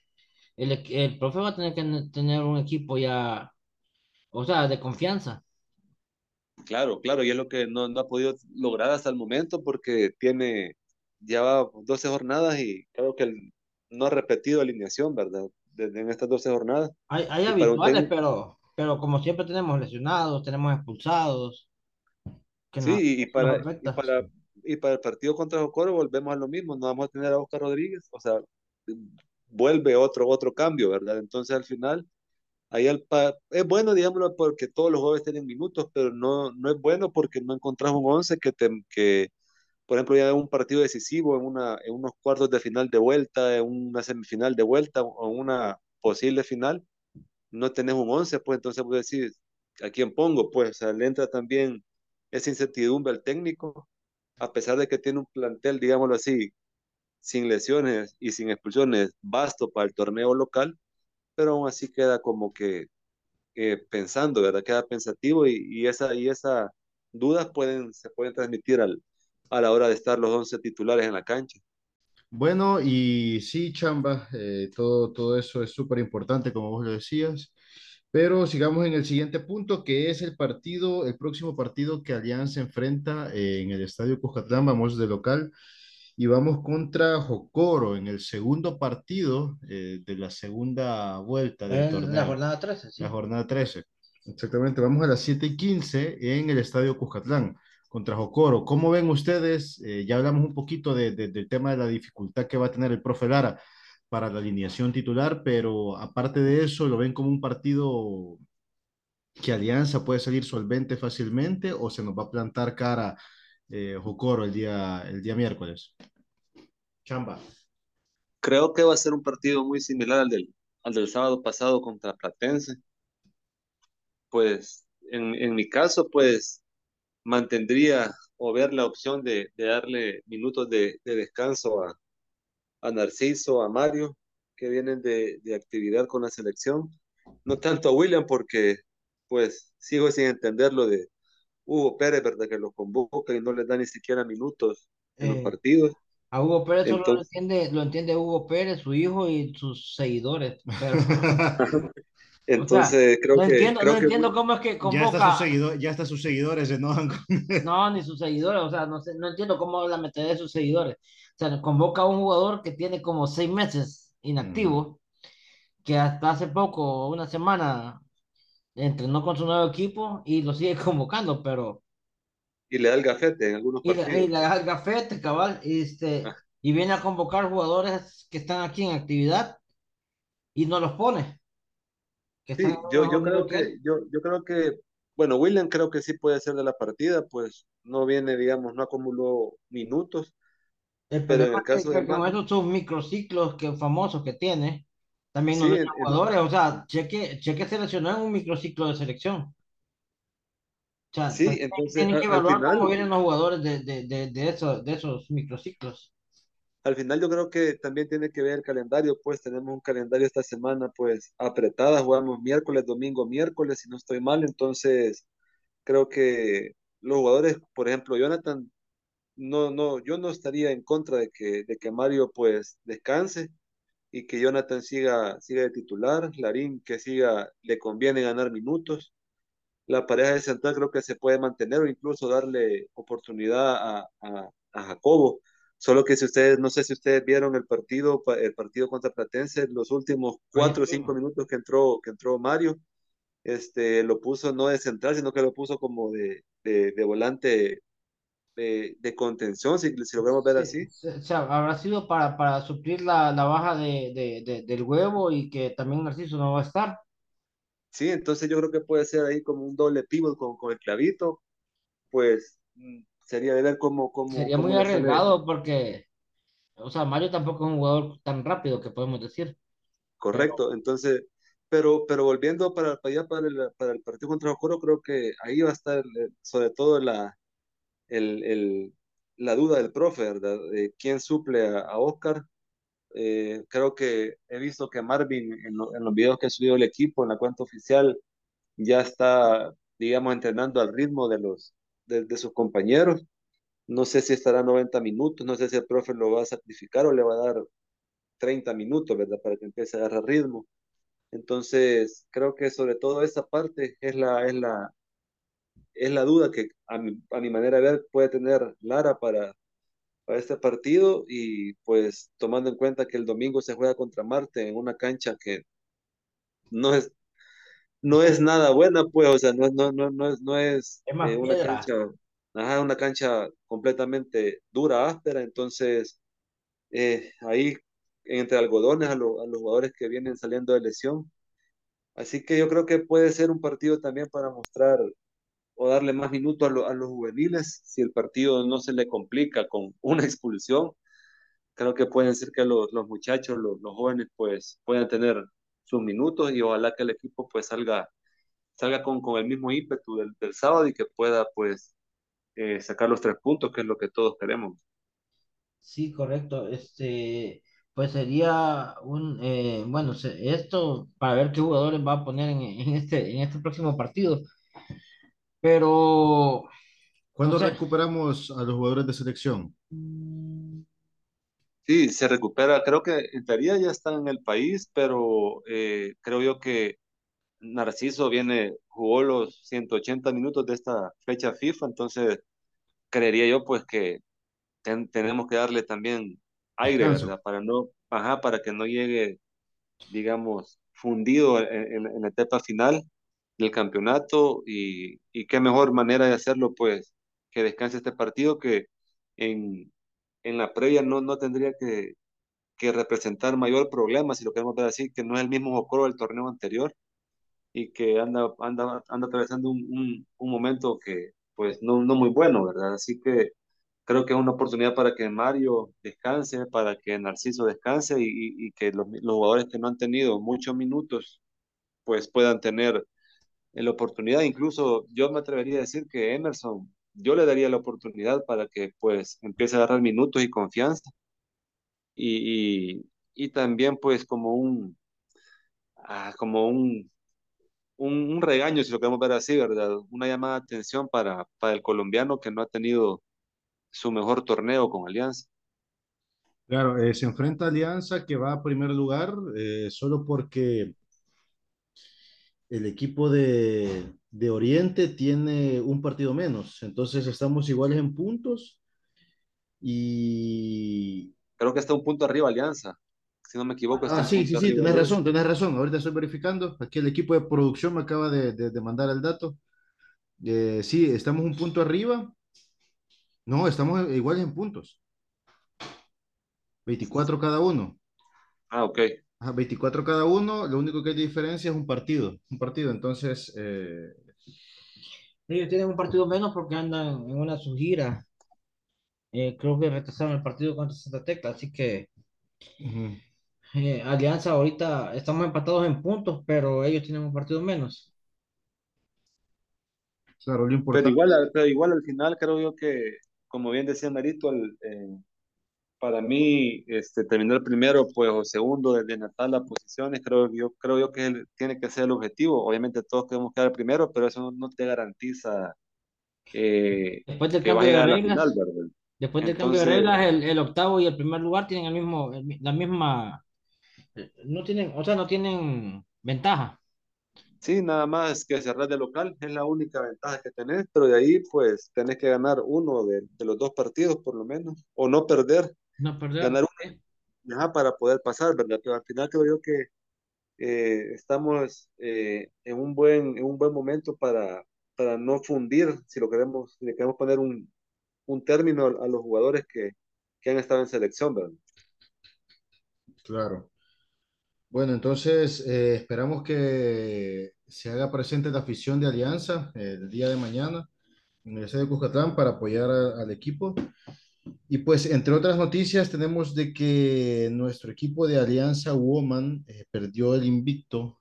el, el profe va a tener que tener un equipo ya, o sea, de confianza. Claro, claro, y es lo que no, no, ha podido lograr hasta el momento porque tiene ya 12 jornadas y creo que no ha repetido alineación, ¿verdad? Desde en estas 12 jornadas. Hay, hay habituales, pero, pero como siempre tenemos lesionados, tenemos expulsados. sí, y, para, y, para, y para el partido contra Jocoro volvemos a lo mismo, no vamos a tener a Oscar Rodríguez, o sea, vuelve otro, otro cambio, ¿verdad? Entonces al final Ahí el es bueno, digámoslo, porque todos los jueves tienen minutos, pero no, no es bueno porque no encontramos un 11 que, te, que, por ejemplo, ya en un partido decisivo, en, una, en unos cuartos de final de vuelta, en una semifinal de vuelta o en una posible final, no tenés un 11, pues entonces puedes decir, a quién pongo, pues, le entra también esa incertidumbre al técnico, a pesar de que tiene un plantel, digámoslo así, sin lesiones y sin expulsiones, vasto para el torneo local, pero aún así queda como que eh, pensando, ¿verdad? Queda pensativo y, y, esa, y esa dudas pueden, se pueden transmitir al, a la hora de estar los 11 titulares en la cancha. Bueno, y sí, Chamba, eh, todo, todo eso es súper importante, como vos lo decías. Pero sigamos en el siguiente punto, que es el partido, el próximo partido que Alianza enfrenta eh, en el Estadio Cuscatlán. Vamos de local y vamos contra Jocoro en el segundo partido eh, de la segunda vuelta del torneo. La jornada 13, sí. La jornada 13. Exactamente, vamos a las 7 y 15 en el Estadio Cuscatlán contra Jocoro. ¿Cómo ven ustedes? Eh, ya hablamos un poquito de, de, del tema de la dificultad que va a tener el profe Lara para la alineación titular, pero aparte de eso, ¿lo ven como un partido que Alianza puede salir solvente fácilmente o se nos va a plantar cara eh, Jocoro el día, el día miércoles? Chamba. Creo que va a ser un partido muy similar al del, al del sábado pasado contra Platense. Pues en, en mi caso, pues mantendría o ver la opción de, darle minutos de, de descanso a, a, Narciso, a Mario, que vienen de, de, actividad con la selección. No tanto a William, porque pues sigo sin entender lo de Hugo Pérez, ¿verdad? Que lo convoca y no les da ni siquiera minutos en eh, los partidos. A Hugo Pérez Entonces, solo lo entiende, lo entiende Hugo Pérez, su hijo y sus seguidores. Pero... Entonces, o sea, creo no que. Entiendo, creo no que... entiendo cómo es que convoca. Ya hasta, sus seguidor, ya hasta sus seguidores se enojan con No, ni sus seguidores, o sea, no, sé, no entiendo cómo la meter de sus seguidores. O sea, convoca a un jugador que tiene como seis meses inactivo, mm. que hasta hace poco, una semana, entrenó con su nuevo equipo y lo sigue convocando, pero. Y le da el gafete en algunos y partidos. Le, y le da el gafete, cabal, y, este, ah. y viene a convocar jugadores que están aquí en actividad y no los pone. Sí, yo, yo, creo que, yo, yo creo que, bueno, William creo que sí puede ser de la partida, pues no viene, digamos, no acumuló minutos. El pero en el caso es que, de como esos son microciclos que, famosos que tiene, también sí, no jugadores, o sea, Cheque, Cheque se lesionó en un microciclo de selección. O sea, sí, entonces tienen que evaluar final, cómo vienen los jugadores de, de, de, de, esos, de esos microciclos al final yo creo que también tiene que ver el calendario, pues tenemos un calendario esta semana pues apretada, jugamos miércoles, domingo, miércoles, si no estoy mal, entonces creo que los jugadores, por ejemplo, Jonathan, no, no, yo no estaría en contra de que, de que Mario pues descanse y que Jonathan siga, siga de titular, Larín que siga, le conviene ganar minutos, la pareja de central creo que se puede mantener o incluso darle oportunidad a, a, a Jacobo, Solo que si ustedes, no sé si ustedes vieron el partido, el partido contra Platense, los últimos cuatro o cinco minutos que entró, que entró Mario, este, lo puso no de central, sino que lo puso como de, de, de volante de, de, contención, si, si, lo vemos ver sí, así. O sea, habrá sido para, para suplir la, la baja de, del huevo y que también Narciso no va a estar. Sí, entonces yo creo que puede ser ahí como un doble pivot con, con el clavito, pues mm, sería de ver cómo... cómo sería cómo muy arriesgado porque, o sea, Mario tampoco es un jugador tan rápido que podemos decir. Correcto, pero... entonces, pero, pero volviendo para, para allá, para el, para el partido contra Jocoro, creo que ahí va a estar sobre todo la, el, el, la duda del profe, ¿verdad? De quién suple a, a Oscar. Eh, creo que he visto que Marvin en, lo, en los videos que ha subido el equipo en la cuenta oficial ya está, digamos, entrenando al ritmo de los, de, sus compañeros. No sé si estará 90 minutos, no sé si el profe lo va a sacrificar o le va a dar 30 minutos, ¿verdad? Para que empiece a agarrar ritmo. Entonces, creo que sobre todo esa parte es la, es la, es la duda que a mi, a mi manera de ver puede tener Lara para, para este partido y pues tomando en cuenta que el domingo se juega contra Marte en una cancha que no es no es nada buena, pues, o sea, no, no, no, no es, no es, es eh, una cancha, ajá, una cancha completamente dura, áspera, entonces eh, ahí entre algodones a, lo, a, los jugadores que vienen saliendo de lesión. Así que yo creo que puede ser un partido también para mostrar o darle más minutos a, lo, a los juveniles, si el partido no se le complica con una expulsión. Creo que pueden ser que los, los muchachos, los, los jóvenes, pues puedan tener sus minutos y ojalá que el equipo pues salga salga con, con el mismo ímpetu del, del sábado y que pueda pues eh, sacar los tres puntos, que es lo que todos queremos. Sí, correcto. Este, pues sería un, eh, bueno, esto para ver qué jugadores va a poner en, en, este, en este próximo partido. Pero... ¿Cuándo recuperamos a los jugadores de selección? Sí, se recupera. Creo que en teoría ya están en el país, pero eh, creo yo que Narciso viene, jugó los 180 minutos de esta fecha FIFA, entonces creería yo pues que tenemos que darle también aire, ¿verdad? Para no, ajá, para que no llegue, digamos, fundido en, la etapa final del campeonato y, y, qué mejor manera de hacerlo pues que descanse este partido que en, en la previa no, no tendría que, que representar mayor problema, si lo queremos ver así, que no es el mismo Jocoro del torneo anterior y que anda, anda, anda atravesando un, un, un momento que pues no, no muy bueno, ¿verdad? Así que creo que es una oportunidad para que Mario descanse, para que Narciso descanse y, y que los, los, jugadores que no han tenido muchos minutos pues puedan tener la oportunidad. Incluso yo me atrevería a decir que Emerson, yo le daría la oportunidad para que pues empiece a agarrar minutos y confianza. Y, y, también pues como un, ah, como un, un, regaño, si lo queremos ver así, ¿verdad? Una llamada de atención para, para el colombiano que no ha tenido su mejor torneo con Alianza. Claro, eh, se enfrenta Alianza que va a primer lugar eh, solo porque el equipo de, de, Oriente tiene un partido menos, entonces estamos iguales en puntos y... Creo que está un punto arriba Alianza, si no me equivoco. ah, sí, sí, sí, tenés razón, tenés razón, ahorita estoy verificando, aquí el equipo de producción me acaba de, de, de mandar el dato. Eh, sí, estamos un punto arriba no, estamos iguales en puntos. 24 cada uno. Ah, ok. Ajá, 24 cada uno, lo único que hay de diferencia es un partido. Un partido, entonces. Eh... Ellos tienen un partido menos porque andan en una subgira. Eh, creo que retrasaron el partido contra Santa Tecla, así que. Uh -huh. eh, Alianza ahorita estamos empatados en puntos, pero ellos tienen un partido menos. Claro, lo importante. Pero igual, pero igual al final creo yo que como bien decía Marito, el, eh, para mí este, terminar primero pues, o segundo desde natal las posiciones, creo, yo, creo yo que él, tiene que ser el objetivo. Obviamente todos queremos quedar primero, pero eso no, te garantiza eh, después del que cambio de reglas, final. Después del cambio de reglas, el, el, octavo y el primer lugar tienen el mismo, el, la misma, no tienen, o sea, no tienen ventaja. Sí, nada más que cerrar de local es la única ventaja que tenés, pero de ahí pues tenés que ganar uno de, de los dos partidos por lo menos, o no perder. No. Ganar uno ajá, para poder pasar, ¿verdad? Pero al final creo yo que eh, estamos eh, en, un buen, en un buen momento para, para no fundir, si lo queremos, si le queremos poner un, un término a, a los jugadores que, que han estado en selección, ¿verdad? Claro. Bueno, entonces eh, esperamos que se haga presente la afición de Alianza eh, el día de mañana en el estadio Cuscatlán para apoyar a, al equipo. Y pues, entre otras noticias, tenemos de que nuestro equipo de Alianza Woman eh, perdió el invicto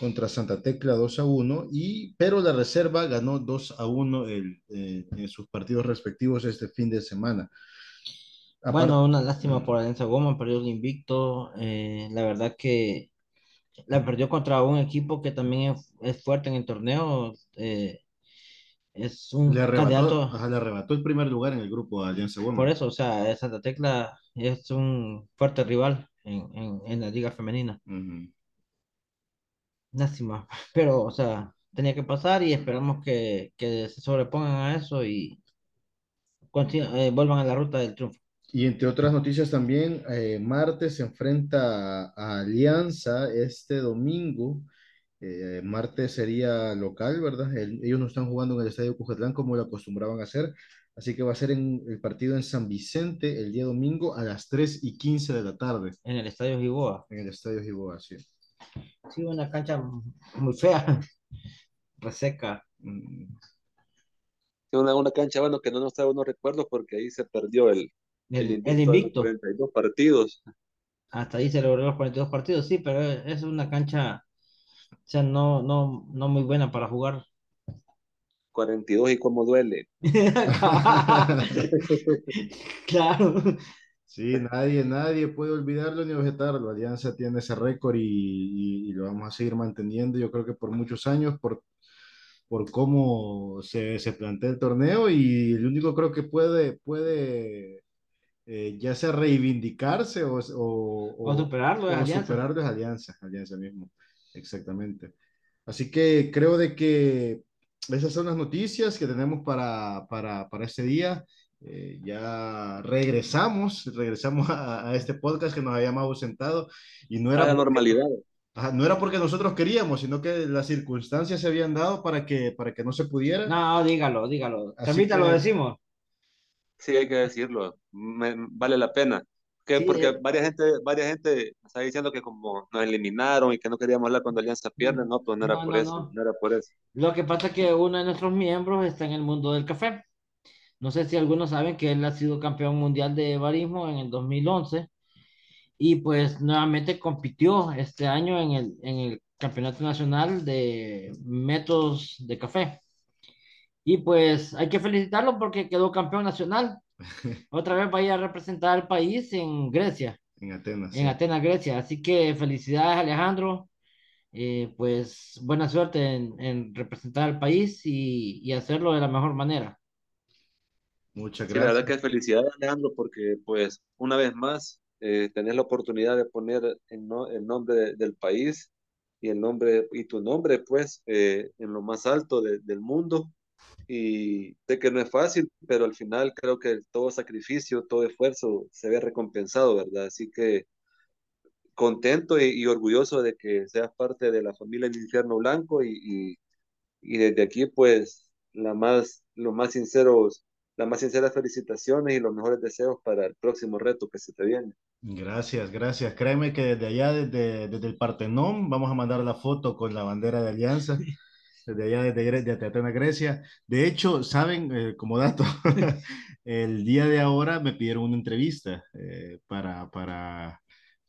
contra Santa Tecla 2 a 1, y, pero la reserva ganó 2 a 1 el, eh, en sus partidos respectivos este fin de semana. Aparte, bueno, una lástima por Alianza Woman, perdió el invicto. Eh, la verdad que la perdió contra un equipo que también es, es fuerte en el torneo. Eh, es un le arrebató, candidato. Ajá, le arrebató el primer lugar en el grupo de Alianza Woman. Por eso, o sea, Santa Tecla es un fuerte rival en, en, en la liga femenina. Uh -huh. Lástima, pero, o sea, tenía que pasar y esperamos que, que se sobrepongan a eso y eh, vuelvan a la ruta del triunfo. Y entre otras noticias también, eh, Martes se enfrenta a, a, Alianza este domingo. Eh, Martes sería local, ¿verdad? El, ellos no están jugando en el Estadio Cujatlán como lo acostumbraban a hacer. Así que va a ser en el partido en San Vicente el día domingo a las 3 y 15 de la tarde. En el Estadio Giboa. En el Estadio Giboa, sí. Sí, una cancha muy fea, reseca. Mm. Una, una cancha, bueno, que no nos trae unos recuerdos porque ahí se perdió el, el, el, invicto. El invicto. 42 partidos. Hasta ahí se logró los 42 partidos, sí, pero es una cancha O sea, no, no, no muy buena para jugar. 42 y cómo duele. claro. Sí, nadie, nadie puede olvidarlo ni objetarlo. Alianza tiene ese récord y, y, lo vamos a seguir manteniendo, yo creo que por muchos años, por, por cómo se, se plantea el torneo y el único creo que puede, puede eh, ya sea reivindicarse o, o, o superarlo, o Alianza. superarlo es Alianza, Alianza mismo, exactamente. Así que creo de que esas son las noticias que tenemos para, para, para este día. Eh, ya regresamos, regresamos a, a, este podcast que nos habíamos ausentado y no era... La normalidad. no era porque nosotros queríamos, sino que las circunstancias se habían dado para que, para que no se pudiera. No, dígalo, dígalo. Ahorita lo decimos. Sí, hay que decirlo. vale la pena. Que, porque eh. varias gente, varias gente está diciendo que como nos eliminaron y que no queríamos hablar cuando Alianza pierde, no, pues no era por eso, no. era por eso. Lo que pasa es que uno de nuestros miembros está en el mundo del café. No sé si algunos saben que él ha sido campeón mundial de barismo en el 2011 y pues nuevamente compitió este año en el, en el Campeonato Nacional de Métodos de Café. Y pues hay que felicitarlo porque quedó campeón nacional. Otra vez va a ir a representar al país en Grecia. En Atenas. En Atenas, Grecia. Así que felicidades Alejandro. Eh, pues buena suerte en, representar al país y, hacerlo de la mejor manera. Muchas gracias. la verdad que felicidades Alejandro porque pues una vez más eh, tenés la oportunidad de poner el, nombre del país y el nombre y tu nombre pues eh, en lo más alto del mundo y sé que no es fácil, pero al final creo que todo sacrificio, todo esfuerzo se ve recompensado, ¿verdad? Así que contento y, orgulloso de que seas parte de la familia del infierno blanco y, y, desde aquí pues la más, los más sinceros, las más sinceras felicitaciones y los mejores deseos para el próximo reto que se te viene. Gracias, gracias. Créeme que desde allá, desde, desde el Partenón, vamos a mandar la foto con la bandera de Alianza. desde allá, desde, de Atenas, Grecia. De hecho, saben, eh, como dato, el día de ahora me pidieron una entrevista eh, para, para,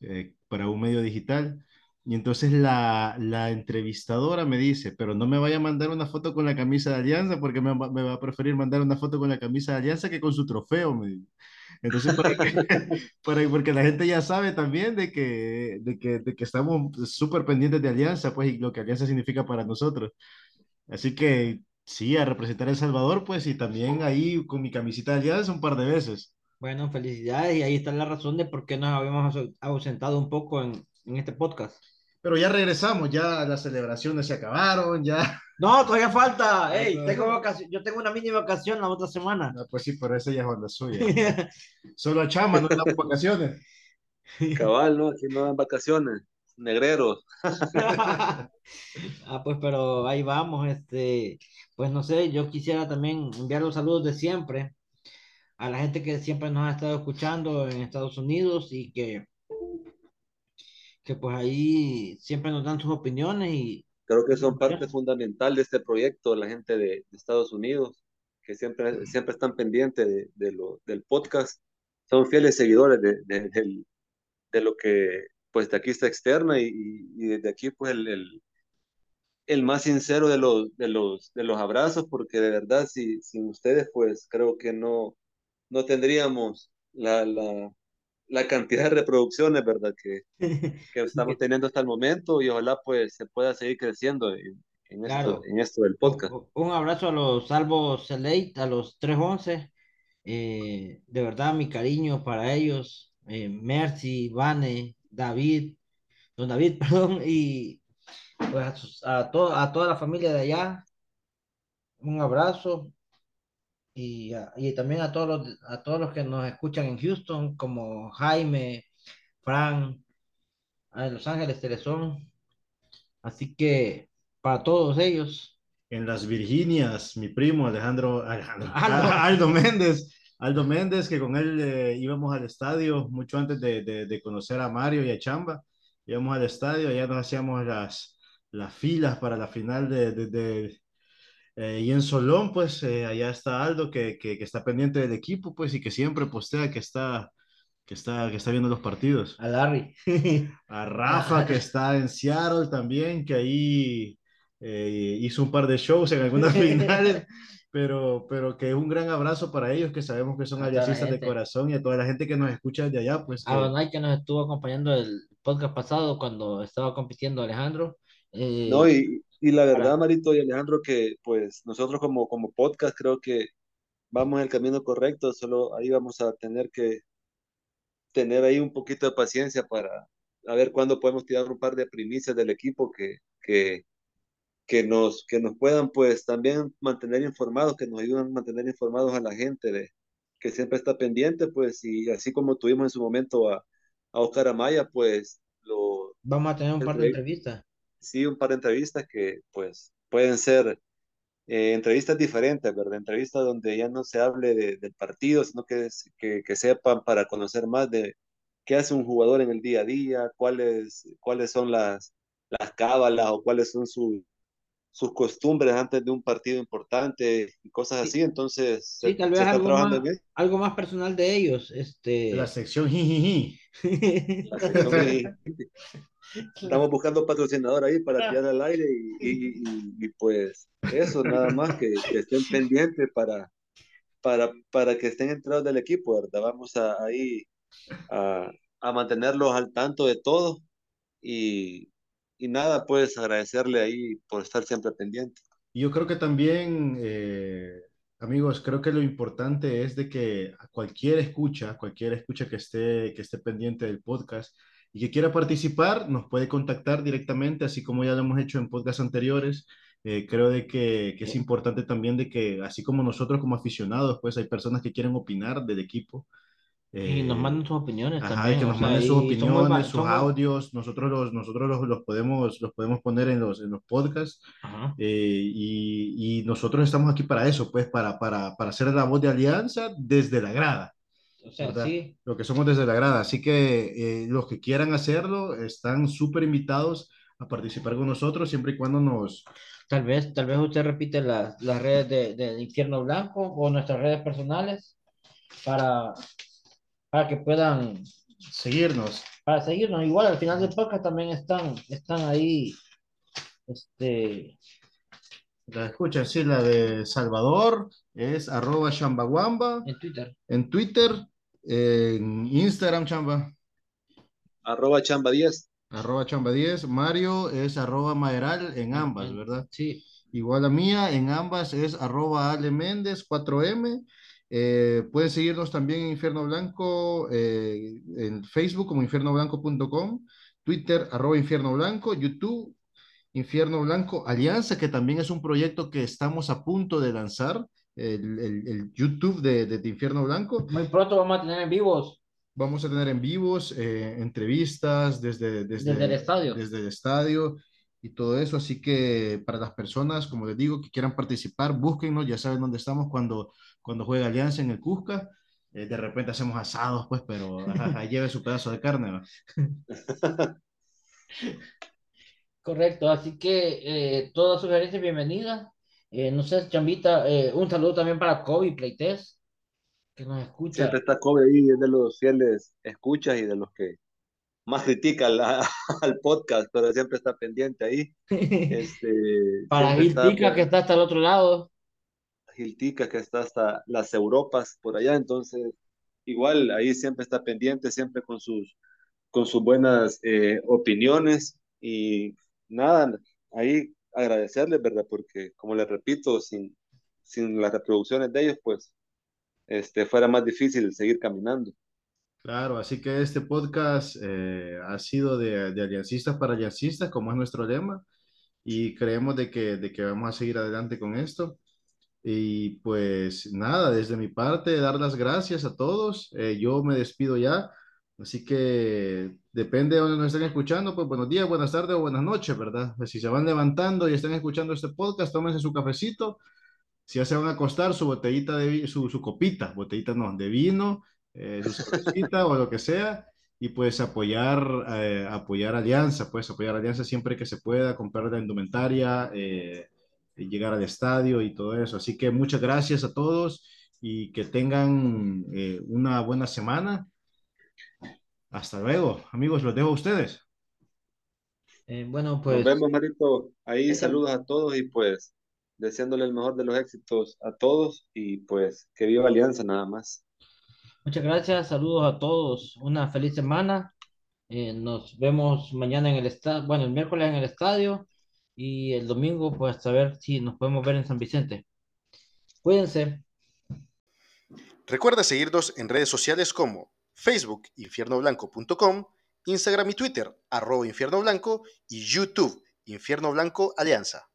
eh, para un medio digital. Y entonces la, la, entrevistadora me dice, pero no me vaya a mandar una foto con la camisa de Alianza porque me, me va a preferir mandar una foto con la camisa de Alianza que con su trofeo. Me entonces, para para, porque la gente ya sabe también de que, de que, de que estamos súper pendientes de Alianza, pues, y lo que Alianza significa para nosotros. Así que sí, a representar a El Salvador, pues, y también ahí con mi camiseta de Alianza un par de veces. Bueno, felicidades, y ahí está la razón de por qué nos habíamos ausentado un poco en, en este podcast. Pero ya regresamos, ya las celebraciones se acabaron, ya. No, todavía falta. Hey, tengo yo tengo una mini vacación la otra semana. pues sí, pero esa ya es onda suya. Solo a chama, no damos vacaciones. Cabal, no, aquí no dan vacaciones. Negreros. ah, pues, pero ahí vamos, este, pues no sé, yo quisiera también enviar los saludos de siempre a la gente que siempre nos ha estado escuchando en Estados Unidos y que, que pues ahí siempre nos dan sus opiniones y Creo que son parte fundamental de este proyecto, la gente de, Estados Unidos, que siempre, siempre están pendientes de, de lo, del podcast, son fieles seguidores de, de, de, lo que pues de aquí está externa y, y desde aquí pues el, el, el, más sincero de los, de, los, de los abrazos, porque de verdad si, sin ustedes pues creo que no, no tendríamos la, la, la cantidad de reproducciones, ¿verdad? Que, que estamos teniendo hasta el momento y ojalá pues se pueda seguir creciendo en, en, esto, en esto, del podcast. Un abrazo a los salvos Select, a los 311. Eh, de verdad, mi cariño para ellos. Eh, Mercy, Vane, David, don David, perdón, y pues a, a, a toda la familia de allá. Un abrazo y, y también a todos, los, a todos los que nos escuchan en Houston, como Jaime, Fran, en Los Ángeles, Telezón. Así que para todos ellos. En las Virginias, mi primo Alejandro, Alejandro Aldo. Méndez, Aldo Méndez, que con él eh, íbamos al estadio mucho antes de, de, conocer a Mario y a Chamba. Íbamos al estadio, allá nos hacíamos las, las filas para la final de, de eh, y en Solón, pues eh, allá está Aldo, que, que, está pendiente del equipo, pues, y que siempre postea que está, que está, que está viendo los partidos. A Larry. A Rafa, que está en Seattle también, que ahí eh, hizo un par de shows en algunas finales, pero, pero que un gran abrazo para ellos, que sabemos que son aliancistas de corazón y a toda la gente que nos escucha de allá. Pues, A Donay que nos estuvo acompañando el podcast pasado cuando estaba compitiendo Alejandro. Eh, no, y, y la verdad, Marito y Alejandro, que pues nosotros como, como podcast creo que vamos en el camino correcto, solo ahí vamos a tener que tener ahí un poquito de paciencia para a ver cuándo podemos tirar un par de primicias del equipo que, que, que, nos, que nos puedan pues también mantener informados, que nos ayuden a mantener informados a la gente de, que siempre está pendiente, pues, y así como tuvimos en su momento a, a Oscar Amaya, pues lo... Vamos a tener un par de entrevistas. Sí, un par de entrevistas que pues pueden ser eh, entrevistas diferentes, ¿verdad? Entrevistas donde ya no se hable de, del partido, sino que, que, que, sepan para conocer más de qué hace un jugador en el día a día, cuáles, cuáles son las, las cábalas o cuáles son sus sus costumbres antes de un partido importante y cosas así, entonces sí, tal vez algo, más, algo más personal de ellos. Este... La sección jijiji. Estamos buscando patrocinador ahí para tirar al aire y, y, pues eso, nada más que, estén pendientes para, para, para que estén entrados del equipo, ¿verdad? Vamos a, ahí a, a mantenerlos al tanto de todo y, y nada, pues agradecerle ahí por estar siempre pendiente. Yo creo que también, eh, amigos, creo que lo importante es de que cualquier escucha, cualquier escucha que esté, que esté pendiente del podcast y que quiera participar, nos puede contactar directamente, así como ya lo hemos hecho en podcasts anteriores. Eh, creo de que, que, es importante también de que, así como nosotros como aficionados, pues hay personas que quieren opinar del equipo y nos mandan sus opiniones también. que nos manden sus opiniones, sus audios. Nosotros los, nosotros los, los, podemos, los podemos poner en los, en los podcasts. Eh, y, y, nosotros estamos aquí para eso, pues, para, para, para hacer la voz de alianza desde la grada. O sea, sí. Lo que somos desde la grada. Así que eh, los que quieran hacerlo están súper invitados a participar con nosotros, siempre y cuando nos... Tal vez, tal vez usted repite las, las redes de, de Infierno Blanco o nuestras redes personales para para que puedan seguirnos. Para seguirnos. Igual al final del podcast también están, están ahí. Este. La escucha, sí, la de Salvador es arroba chambaguamba. En Twitter. En Twitter, en Instagram, chamba. Arroba chamba 10. Arroba chamba 10. Mario es arroba maeral en ambas, ¿verdad? Sí. Igual a mía, en ambas es arroba Ale Méndez 4M. Eh, pueden seguirnos también en Infierno Blanco, eh, en Facebook como infiernoblanco.com, Twitter arroba Infierno Blanco, YouTube Infierno Blanco Alianza, que también es un proyecto que estamos a punto de lanzar, el, el, YouTube de, de, Infierno Blanco. Muy pronto vamos a tener en vivos. Vamos a tener en vivos eh, entrevistas desde, desde, desde el estadio. Desde el estadio y todo eso. Así que para las personas, como les digo, que quieran participar, búsquennos, ya saben dónde estamos cuando cuando juega Alianza en el Cusca. Eh, de repente hacemos asados, pues, pero lleve su pedazo de carne. Correcto, así que eh, todas sugerencias bienvenidas. Eh, no sé, Chambita, eh, un saludo también para Kobe Playtest, que nos escucha. Siempre está Kobe ahí, es de los fieles escuchas y de los que más critica al podcast, pero siempre está pendiente ahí. Este, para Gil que está hasta el otro lado. Giltica, que está hasta las Europas por allá, entonces igual ahí siempre está pendiente, siempre con sus, con sus buenas eh, opiniones y nada, ahí agradecerles, ¿verdad? Porque como les repito, sin, sin las reproducciones de ellos, pues este, fuera más difícil seguir caminando. Claro, así que este podcast eh, ha sido de, de, aliancistas para aliancistas, como es nuestro lema, y creemos de que, de que vamos a seguir adelante con esto. Y pues nada, desde mi parte, dar las gracias a todos. Eh, yo me despido ya. Así que depende de donde nos estén escuchando, pues buenos días, buenas tardes o buenas noches, ¿verdad? Pues si se van levantando y están escuchando este podcast, tómense su cafecito. Si ya se van a acostar, su botellita de su, su copita, botellita no, de vino, eh, su cervecita o lo que sea. Y pues apoyar, eh, apoyar Alianza, pues apoyar Alianza siempre que se pueda, comprar la indumentaria, eh, llegar al estadio y todo eso. Así que muchas gracias a todos y que tengan eh, una buena semana. Hasta luego, amigos, los dejo a ustedes. Eh, bueno, pues. Nos vemos, Marito. Ahí saludos a todos y pues deseándole el mejor de los éxitos a todos y pues que viva Alianza nada más. Muchas gracias, saludos a todos, una feliz semana. Eh, nos vemos mañana en el estadio, bueno, el miércoles en el estadio y el domingo pues a ver si nos podemos ver en San Vicente. Cuídense. Recuerda seguirnos en redes sociales como Facebook infiernoblanco.com, Instagram y Twitter arroba infierno blanco y YouTube Infierno Blanco Alianza.